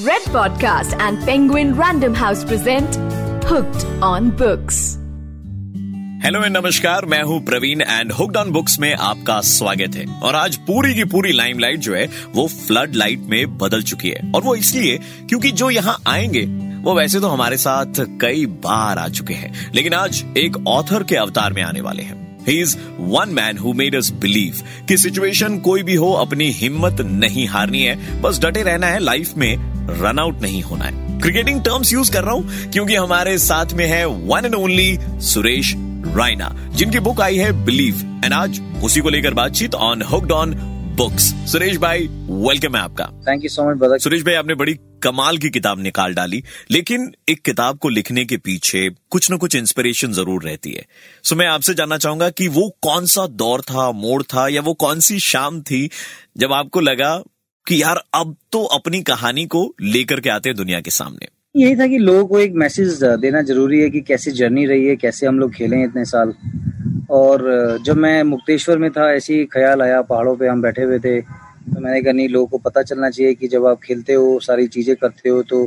Red Podcast and Penguin Random House present Hooked on Books. Hello and नमस्कार मैं हूँ Praveen and hooked on books में आपका स्वागत है। और आज पूरी की पूरी लाइमलाइट जो है, वो फ्लड लाइट में बदल चुकी है। और वो इसलिए क्योंकि जो यहाँ आएँगे, वो वैसे तो हमारे साथ कई बार आ चुके हैं। लेकिन आज एक ऑथर के अवतार में आने वाले हैं। He is one man who made us believe कि सिचुएशन कोई भी हो, अपनी हिम्मत नहीं हारनी है। बस डटे रहना है लाइफ में रन आउट नहीं होना है। क्रिकेटिंग टर्म्स यूज़ कर रहा हूँ क्योंकि हमारे साथ में है one and only Suresh Raina जिनकी बुक आई है बिलीव एंड आज उसी को लेकर बातचीत on hooked on books Suresh भाई वेलकम है आपका। Thank you so much brother Suresh भाई आपने बड़ी कमाल की किताब निकाल डाली लेकिन एक किताब को लिखने के पीछे कुछ न कुछ इंस्पिरेशन ज़रूर रहती है। सो मैं आपसे जानना चाहूँगा कि वो कौन सा दौर था मोड़ था या वो कौन सी शाम थी जब आपको लगा कि यार, अब तो अपनी कहानी को लेकर के आते हैं दुनिया के सामने। यही था कि लोगों को एक मैसेज देना ज़रूरी है कि कैसी जर्नी रही है, कैसे हम लोग खेले हैं इतने साल। और जब मैं मुक्तेश्वर में था, ऐसे ख्याल आया, पहाड़ों पे हम बैठे हुए थे तो मैंने कहा, नहीं, लोगों को पता चलना चाहिए कि जब आप खेलते हो, सारी चीज़ें करते हो तो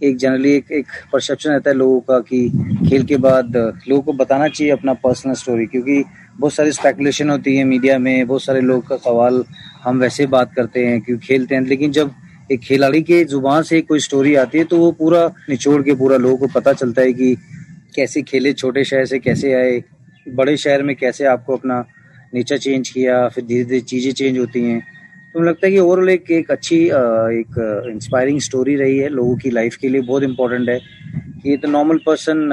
एक जनरली एक एक परसेप्शन रहता है लोगों का कि खेल के बाद लोगों को बताना चाहिए अपना पर्सनल स्टोरी क्योंकि बहुत सारी स्पेकुलेशन होती है मीडिया में, बहुत सारे लोग का सवाल हम वैसे बात करते हैं क्योंकि खेलते हैं। लेकिन जब एक खिलाड़ी के ज़ुबान से कोई स्टोरी आती है तो वो पूरा निचोड़ के पूरा लोगों को पता चलता है कि कैसे खेले, छोटे शहर से कैसे आए, बड़े शहर में कैसे आपको अपना नेचर चेंज किया, फिर धीरे धीरे चीज़ें चेंज होती हैं। तो मुझे लगता है कि ओवरऑल एक एक अच्छी एक इंस्पायरिंग स्टोरी रही है, लोगों की लाइफ के लिए बहुत इंपॉर्टेंट है। ये तो नॉर्मल पर्सन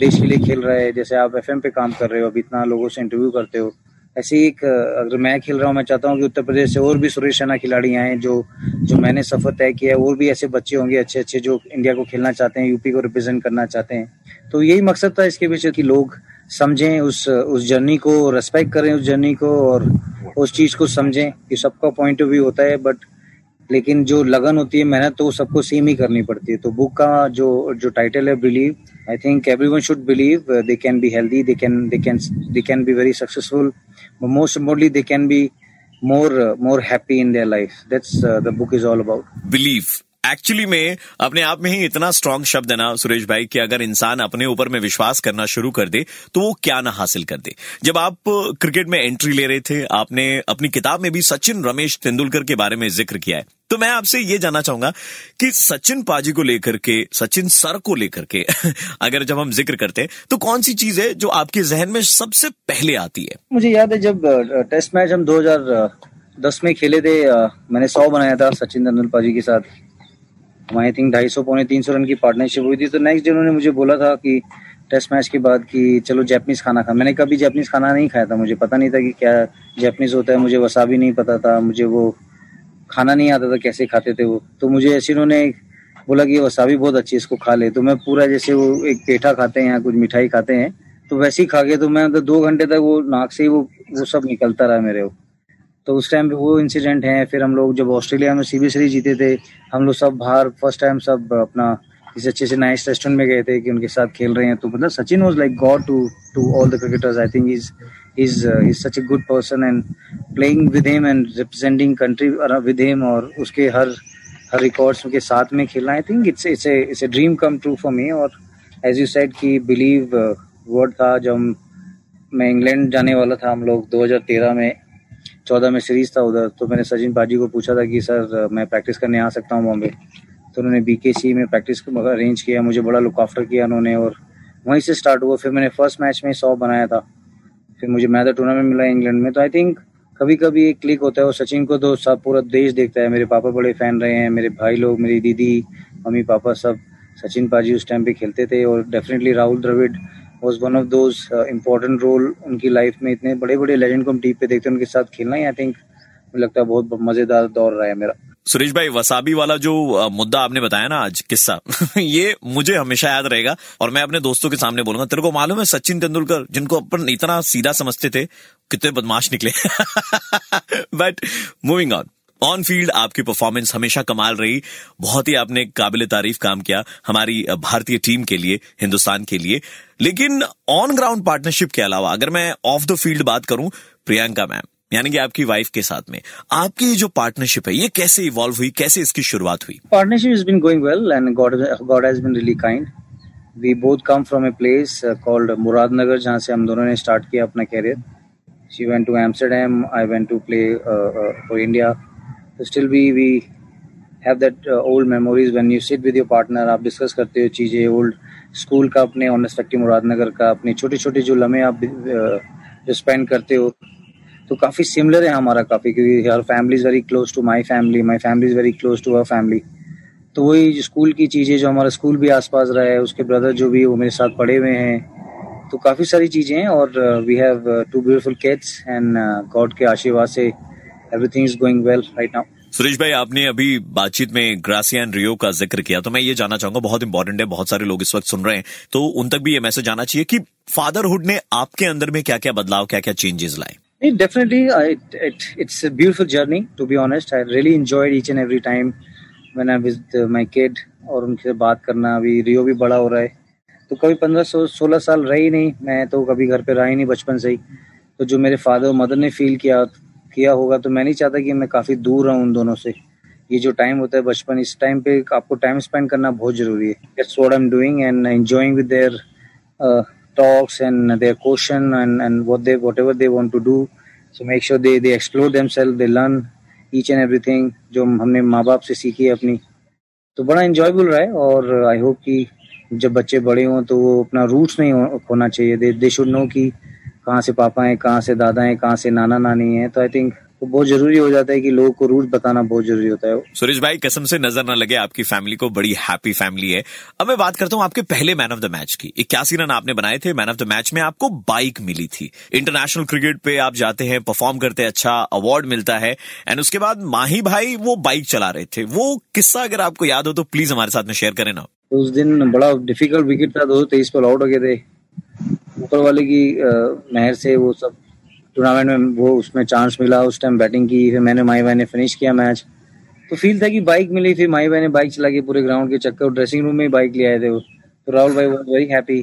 देश के लिए खेल रहा है, जैसे आप एफएम पे काम कर रहे हो, अभी इतना लोगों से इंटरव्यू करते हो, ऐसे ही एक अगर मैं खेल रहा हूँ, मैं चाहता हूँ कि उत्तर प्रदेश से और भी सुरेश रैना खिलाड़ी आए, जो जो मैंने सफ़र तय किया है, और भी ऐसे बच्चे होंगे अच्छे अच्छे जो इंडिया को खेलना चाहते हैं यूपी को रिप्रेजेंट करना चाहते हैं। तो यही मकसद था इसके पीछे कि लोग समझें उस उस जर्नी को रेस्पेक्ट करें उस जर्नी को, और उस चीज़ को समझें, कि सबका पॉइंट ऑफ़ व्यू होता है बट लेकिन जो लगन होती है मेहनत तो सबको सेम ही करनी पड़ती है। तो बुक का जो जो टाइटल है believe I think every one should believe they can be healthy they can they can they can be very successful most importantly they can be more more happy in their life uh, the book is all about. Belief actually में अपने आप में ही इतना strong शब्द है ना, सुरेश भाई, कि अगर इंसान अपने ऊपर में विश्वास करना शुरू कर दे तो वो क्या ना हासिल कर दे। जब आप क्रिकेट में एंट्री ले रहे थे, आपने अपनी किताब में भी सचिन रमेश तेंदुलकर के बारे में ज़िक्र किया है। तो मैं आपसे ये जानना चाहूँगा कि सचिन पाजी को लेकर के, सचिन सर को लेकर के अगर जब हम ज़िक्र करते हैं तो कौन सी चीज़ है जो आपके जहन में सबसे पहले आती है? मुझे याद है जब टेस्ट मैच हम 2010 में खेले थे मैंने सौ बनाया था सचिन तेंदुलकर पाजी के साथ। आई थिंक ढाई सौ, पौने तीन सौ रन की पार्टनरशिप हुई थी। तो नेक्स्ट डे उन्होंने मुझे बोला था कि टेस्ट मैच के बाद कि चलो जैपनीज खाना खा। मैंने कभी जैपनीज खाना नहीं खाया था। मुझे पता नहीं था कि क्या जैपनीज होता है। मुझे वसाबी नहीं पता था। मुझे वो खाना नहीं आता था कैसे खाते थे वो। तो मुझे ऐसे उन्होंने बोला कि वसाबी बहुत अच्छी है, इसको खा ले। तो मैं पूरा जैसे वो एक पेठा खाते हैं या कुछ मिठाई खाते हैं तो वैसे ही खा के तो मैं मतलब दो घंटे तक वो नाक से ही वो वो सब निकलता रहा मेरे को। तो उस टाइम पे वो इंसिडेंट है फिर हम लोग जब ऑस्ट्रेलिया में सीबी सीरीज़ जीते थे हम लोग सब बाहर फ़र्स्ट टाइम सब अपना किसी अच्छे से नाइस रेस्टोरेंट में गए थे कि उनके साथ खेल रहे हैं। तो मतलब Sachin was like god to to all the cricketers I think is is is such a good person and playing with him and representing country with him और उसके हर हर रिकॉर्ड्स के साथ में खेलना I think it's it's it's a dream come true for me और as you said कि बिलीव वर्ड uh, था जब मैं इंग्लैंड जाने वाला था हम लोग 2013 में। चौदह में सीरीज़ था उधर तो मैंने सचिन पाजी को पूछा था कि, सर, मैं प्रैक्टिस करने आ सकता हूँ बॉम्बे? तो उन्होंने बीकेसी में प्रैक्टिस अरेंज किया, मुझे बड़ा लुक आफ्टर किया उन्होंने और वहीं से स्टार्ट हुआ। फिर मैंने फ़र्स्ट मैच में सौ बनाया था। फिर मुझे मैच टूर्नामेंट मिला इंग्लैंड में तो आई थिंक कभी कभी एक क्लिक होता है और सचिन को तो सब पूरा देश देखता है। मेरे पापा बड़े फ़ैन रहे हैं, मेरे भाई लोग, मेरी दीदी, मम्मी, पापा सब, सचिन पाजी उस टाइम पे खेलते थे और definitely Rahul Dravid was one of those important role उनकी लाइफ में इतने बड़े बड़े लेजेंड को हम टीम पे देखते हैं, उनके साथ खेलना ही आई थिंक लगता है बहुत मज़ेदार दौर रहा है मेरा। सुरेश भाई, वसाबी वाला जो मुद्दा आपने बताया ना आज, किस्सा, ये मुझे हमेशा याद रहेगा और मैं अपने दोस्तों के सामने बोलूँगा, तेरे को मालूम है सचिन तेंदुलकर, जिनको अपन इतना सीधा समझते थे, कितने बदमाश निकले। But moving on on field आपकी परफॉर्मेंस हमेशा कमाल रही। बहुत ही आपने काबिल तारीफ़ काम किया हमारी भारतीय टीम के लिए, हिंदुस्तान के लिए। लेकिन ऑन ग्राउंड पार्टनरशिप के अलावा, अगर मैं ऑफ़ द फ़ील्ड बात करूँ, प्रियंका मैम, यानी कि आपकी वाइफ के साथ में, आपकी जो पार्टनरशिप है, ये कैसे इवॉल्व हुई, कैसे इसकी शुरुआत हुई? Partnership is been going well and god has been really kind we both come from a place called Muradnagar जहाँ से हम दोनों ने स्टार्ट किया अपना career she went to Amsterdam I went to play for India still we we have that old memories when you sit with your partner आप discuss करते हो चीज़ें ओल्ड स्कूल का अपने फैक्ट्री मुरादनगर का, अपने छोटे छोटे जो लम्हे आप जो स्पेंड करते हो तो काफ़ी सिमिलर है हमारा काफ़ी, क्योंकि हर family is very close to my family my family is very close to our family तो वही स्कूल की चीज़ें जो हमारा स्कूल भी आसपास रहा है, उसके ब्रदर जो भी, वो मेरे साथ पढ़े हुए हैं तो काफ़ी सारी चीज़ें हैं और we have two beautiful kids and god के आशीर्वाद से everything is going well right now Suresh भाई आपने अभी बातचीत में ग्रासिया एंड रियो का ज़िक्र किया तो मैं ये जानना चाहूँगा बहुत इंपॉर्टेंट है बहुत सारे लोग इस वक्त सुन रहे हैं तो उन तक भी ये मैसेज आना चाहिए कि फादरहुड ने आपके अंदर में क्या क्या बदलाव क्या क्या चेंजेस लाए Definitely, it, it, it's a beautiful journey. To be honest, I really enjoyed each and every time when I visit uh, my kid और उनसे बात करना अभी रियो भी बड़ा हो रहा है। तो कभी पंद्रह सौ सोलह साल रही नहीं मैं तो कभी घर पे रहा ही नहीं बचपन से ही। तो जो मेरे फादर मदर ने फील किया किया होगा तो मैं नहीं चाहता कि मैं काफ़ी दूर रहूँ उन दोनों से। ये जो टाइम होता है बचपन इस टाइम पे आपको टाइम स्पेंड करना बहुत ज़रूरी है। That's what I am doing and enjoying with their talks and their question and, and what they whatever they want to do. So make sure they they explore themselves they learn each and everything जो हमने माँ बाप से सीखी है अपनी। तो बड़ा इंजॉयबल रहा है और आई होप कि जब बच्चे बड़े हों तो वो अपना रूट्स नहीं खोना चाहिए। दे दे शुड नो कि कहाँ से पापा हैं कहाँ से दादा हैं कहाँ से नाना नानी हैं तो आई थिंक तो बहुत ज़रूरी हो जाता है कि लोगों को रूट बताना बहुत ज़रूरी होता है सुरेश भाई कसम से नज़र न लगे आपकी फैमिली को बड़ी हैप्पी फैमिली है। अब मैं बात करता हूँ आपके पहले मैन ऑफ़ द मैच की। इक्यासी रन आपने बनाए थे? मैन ऑफ़ द मैच में आपको बाइक मिली थी। इंटरनेशनल क्रिकेट पे आप जाते हैं परफॉर्म करते हैं अच्छा अवार्ड मिलता है। एंड उसके बाद माही भाई वो बाइक चला रहे थे। वो किस्सा अगर आपको याद हो तो प्लीज़ हमारे साथ में शेयर करें ना। उस दिन बड़ा डिफ़िकल्ट विकेट था दो तेईस पर आउट हो गए थे। ऊपर वाले की मेहर से वो सब टूर्नामेंट में वो उसमें चांस मिला, उस टाइम बैटिंग की, फिर मैंने माई भाई ने फिनिश किया मैच तो फील था कि बाइक मिली, फिर माई भाई ने बाइक चला के पूरे ग्राउंड के चक्कर ड्रेसिंग रूम में ही बाइक ले आए थे वो। तो राहुल भाई was very happy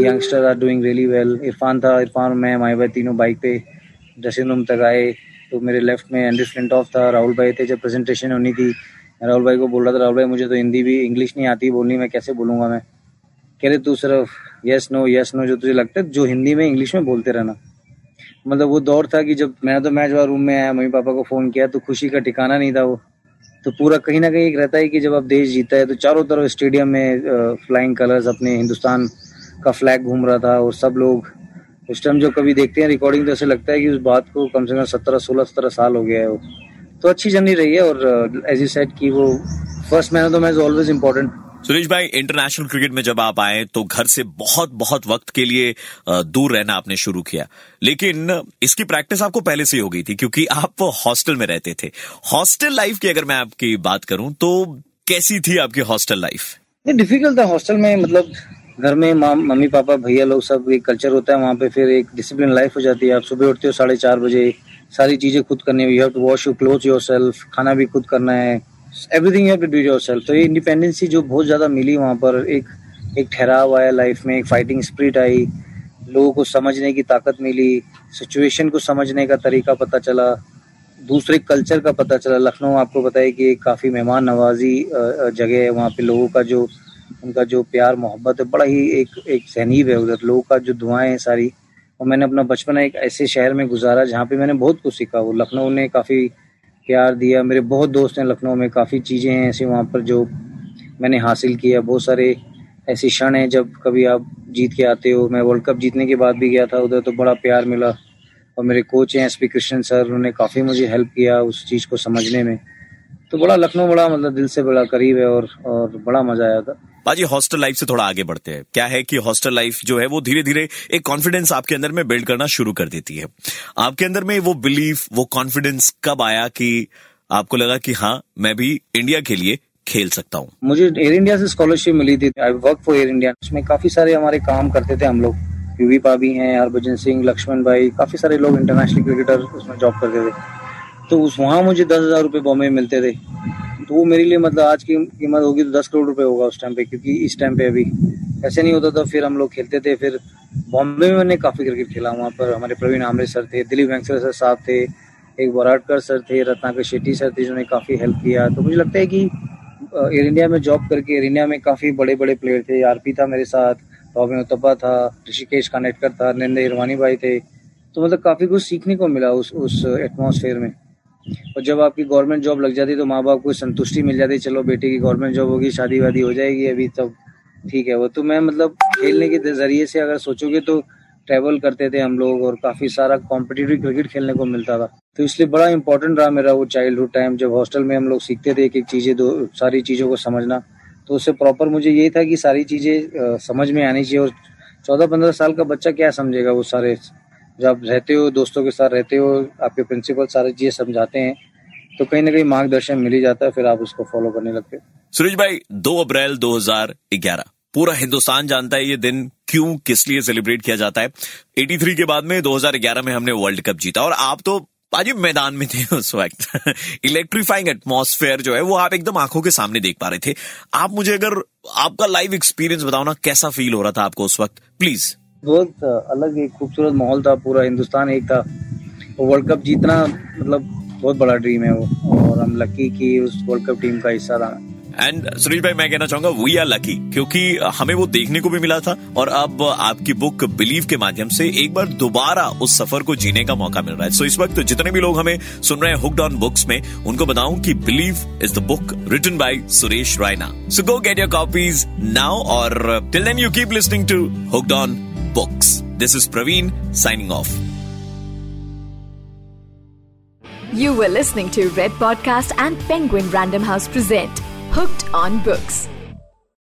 youngster are doing really well Irfan था, इरफान मैं, माई भाई तीनों बाइक पे ड्रेसिंग रूम तक आए। तो मेरे लेफ़्ट में एंड्री फ्लिंट ऑफ़ था, राहुल भाई थे जब प्रेजेंटेशन होनी थी। राहुल भाई को बोल रहा था, राहुल भाई, मुझे तो हिंदी भी इंग्लिश नहीं आती, बोलनी, मैं कैसे बोलूँगा मैं? कह रहे, तू सिर्फ़ यस नो यस नो जो तुझे लगता है, जो हिंदी में इंग्लिश में बोलते रहना। मतलब वो दौर था कि जब मैं तो मैच वाला रूम में आया, मम्मी पापा को फ़ोन किया तो खुशी का ठिकाना नहीं था वो। तो पूरा कहीं ना कहीं एक रहता है कि जब आप देश जीता है तो चारों तरफ़ स्टेडियम में फ्लाइंग कलर्स अपने हिंदुस्तान का फ्लैग घूम रहा था और सब लोग, उस टाइम जब कभी देखते हैं रिकॉर्डिंग तो ऐसे लगता है कि उस बात को कम से कम सत्रह, सोलह, सत्रह साल हो गया है वो। तो अच्छी जर्नी रही है और एज यू सेट की वो first man of the match always important Suresh भाई इंटरनेशनल क्रिकेट में जब आप आए तो घर से बहुत बहुत वक्त के लिए दूर रहना आपने शुरू किया। लेकिन, इसकी प्रैक्टिस आपको पहले से ही हो गई थी, क्योंकि आप हॉस्टल में रहते थे। हॉस्टल लाइफ की अगर मैं आपकी बात करूँ तो कैसी थी आपकी हॉस्टल लाइफ डिफ़िकल्ट था हॉस्टल में मतलब घर में मम्मी, पापा, भैया लोग सब, एक कल्चर होता है, वहाँ पे फिर एक डिसिप्लिन लाइफ हो जाती है। आप सुबह उठते हो साढ़े चार बजे, सारी चीज़ें खुद करनी you have to wash you cloth yourself खाना भी खुद करना है। Everything you to do yourself तो ये इंडिपेंडेंसी जो बहुत ज़्यादा मिली वहाँ पर, एक एक ठहराव आया लाइफ में, एक फाइटिंग स्प्रिट आई, लोगों को समझने की ताकत मिली सिचुएशन को समझने का तरीका पता चला, दूसरे कल्चर का पता चला। लखनऊ आपको बताया कि एक काफ़ी मेहमान नवाजी जगह है वहाँ पे लोगों का जो, उनका जो प्यार, मोहब्बत है, बड़ा ही एक एक सहनीब है उधर। लोगों का जो दुआएँ हैं सारी और मैंने अपना बचपन एक ऐसे शहर में गुजारा जहाँ पे मैंने बहुत कुछ सीखा। वो लखनऊ ने काफ़ी प्यार दिया। मेरे बहुत दोस्त हैं लखनऊ में, काफ़ी चीज़ें हैं ऐसी वहाँ पर जो मैंने हासिल किया। बहुत सारे ऐसे क्षण हैं जब कभी आप जीत के आते हो। मैं वर्ल्ड कप जीतने के बाद भी गया था, उधर तो बड़ा प्यार मिला। और मेरे कोच हैं एस पी कृष्णन सर उन्होंने काफ़ी मुझे हेल्प किया उस चीज़ को समझने में। तो बड़ा लखनऊ बड़ा मतलब दिल से बड़ा करीब है और और बड़ा मज़ा आया था। बाजी हॉस्टल लाइफ से थोड़ा आगे बढ़ते हैं। क्या है कि हॉस्टल लाइफ जो है, वो धीरे धीरे एक कॉन्फिडेंस आपके अंदर में बिल्ड करना शुरू कर देती है। आपके अंदर में वो बिलीफ वो कॉन्फिडेंस कब आया कि आपको लगा कि हाँ मैं भी इंडिया के लिए खेल सकता हूँ? मुझे एयर इंडिया से स्कॉलरशिप मिली थी। I work for Air India उसमें काफ़ी सारे हमारे काम करते थे हम लोग। यूवी पाभी हैं हरभजन सिंह लक्ष्मण भाई, काफ़ी सारे लोग इंटरनेशनल क्रिकेटर उसमें जॉब करते थे। तो उस, वहाँ मुझे दस हज़ार रुपये बॉम्बे मिलते थे। तो वो मेरे लिए मतलब आज की कीमत होगी तो दस करोड़ रुपए होगा उस टाइम पे, क्योंकि इस टाइम पे अभी ऐसे नहीं होता था, फिर हम लोग खेलते थे, फिर बॉम्बे में मैंने काफ़ी क्रिकेट खेला, वहाँ पर हमारे प्रवीण आमरे सर थे, दिलीप वेंकसर सर साहब थे, एक बराडकर सर थे, रत्नाकर शेट्टी सर थे, जिन्होंने काफ़ी हेल्प किया। तो मुझे लगता है कि एयर इंडिया में जॉब करके एयर इंडिया में काफ़ी बड़े बड़े प्लेयर थे आरपी था मेरे साथ रॉबिन उत्तपा था ऋषिकेश कानेटकर था नरेंद्र हिरवानी भाई थे। तो मतलब काफ़ी कुछ सीखने को मिला उस उस एटमोसफेयर में। और जब आपकी गवर्नमेंट जॉब लग जाती तो माँ बाप को संतुष्टि मिल जाती चलो बेटे की गवर्नमेंट जॉब होगी शादी वादी हो जाएगी अभी तब, ठीक है। वो तो मैं मतलब खेलने के ज़रिए से अगर सोचोगे तो ट्रैवल करते थे हम लोग और काफ़ी सारा कॉम्पिटिटिव क्रिकेट खेलने को मिलता था। तो इसलिए बड़ा इंपॉर्टेंट रहा मेरा वो चाइल्डहुड टाइम जब हॉस्टल में हम लोग सीखते थे एक एक चीज़ें, दो, सारी चीज़ों को समझना। तो उससे प्रॉपर मुझे यही था कि सारी चीज़ें समझ में आनी चाहिए और चौदह पंद्रह साल का बच्चा क्या समझेगा वो सारे जब रहते हो, दोस्तों के साथ रहते हो, आपके प्रिंसिपल सारी चीज़ें समझाते हैं तो कहीं ना कहीं मार्गदर्शन मिल ही जाता है, फिर आप उसको फॉलो करने लगते सुरेश भाई, दो अप्रैल 2011 पूरा हिंदुस्तान जानता है ये दिन क्यों, किस लिए सेलिब्रेट किया जाता है। 83 के बाद में 2011 में हमने वर्ल्ड कप जीता और आप तो पाजी मैदान में थे उस वक्त। इलेक्ट्रीफाइंग एटमॉस्फेयर जो है, वो आप एकदम आँखों के सामने देख पा रहे थे। आप मुझे अगर आपका लाइव एक्सपीरियंस बताओ ना, कैसा फील हो रहा था आपको उस वक्त? प्लीज़ बहुत अलग एक खूबसूरत माहौल था पूरा हिंदुस्तान एक था। वर्ल्ड कप जीतना मतलब बहुत बड़ा ड्रीम है वो। और हम लकी की उस वर्ल्ड कप टीम का हिस्सा था एंड सुरेश भाई मैं कहना चाहूँगा वी आर लकी क्योंकि हमें वो देखने को भी मिला था और अब आपकी बुक बिलीव के माध्यम से एक बार दोबारा उस सफ़र को जीने का मौका मिल रहा है। सो so, इस वक्त जितने भी लोग हमें सुन रहे हैं हुक्ड ऑन बुक्स में उनको बताऊँ कि believe is the book written by Suresh Raina so go get your copies now और till then you keep listening to hooked on books. This is Praveen signing off. You were listening to Red Podcast and Penguin Random House present Hooked on Books.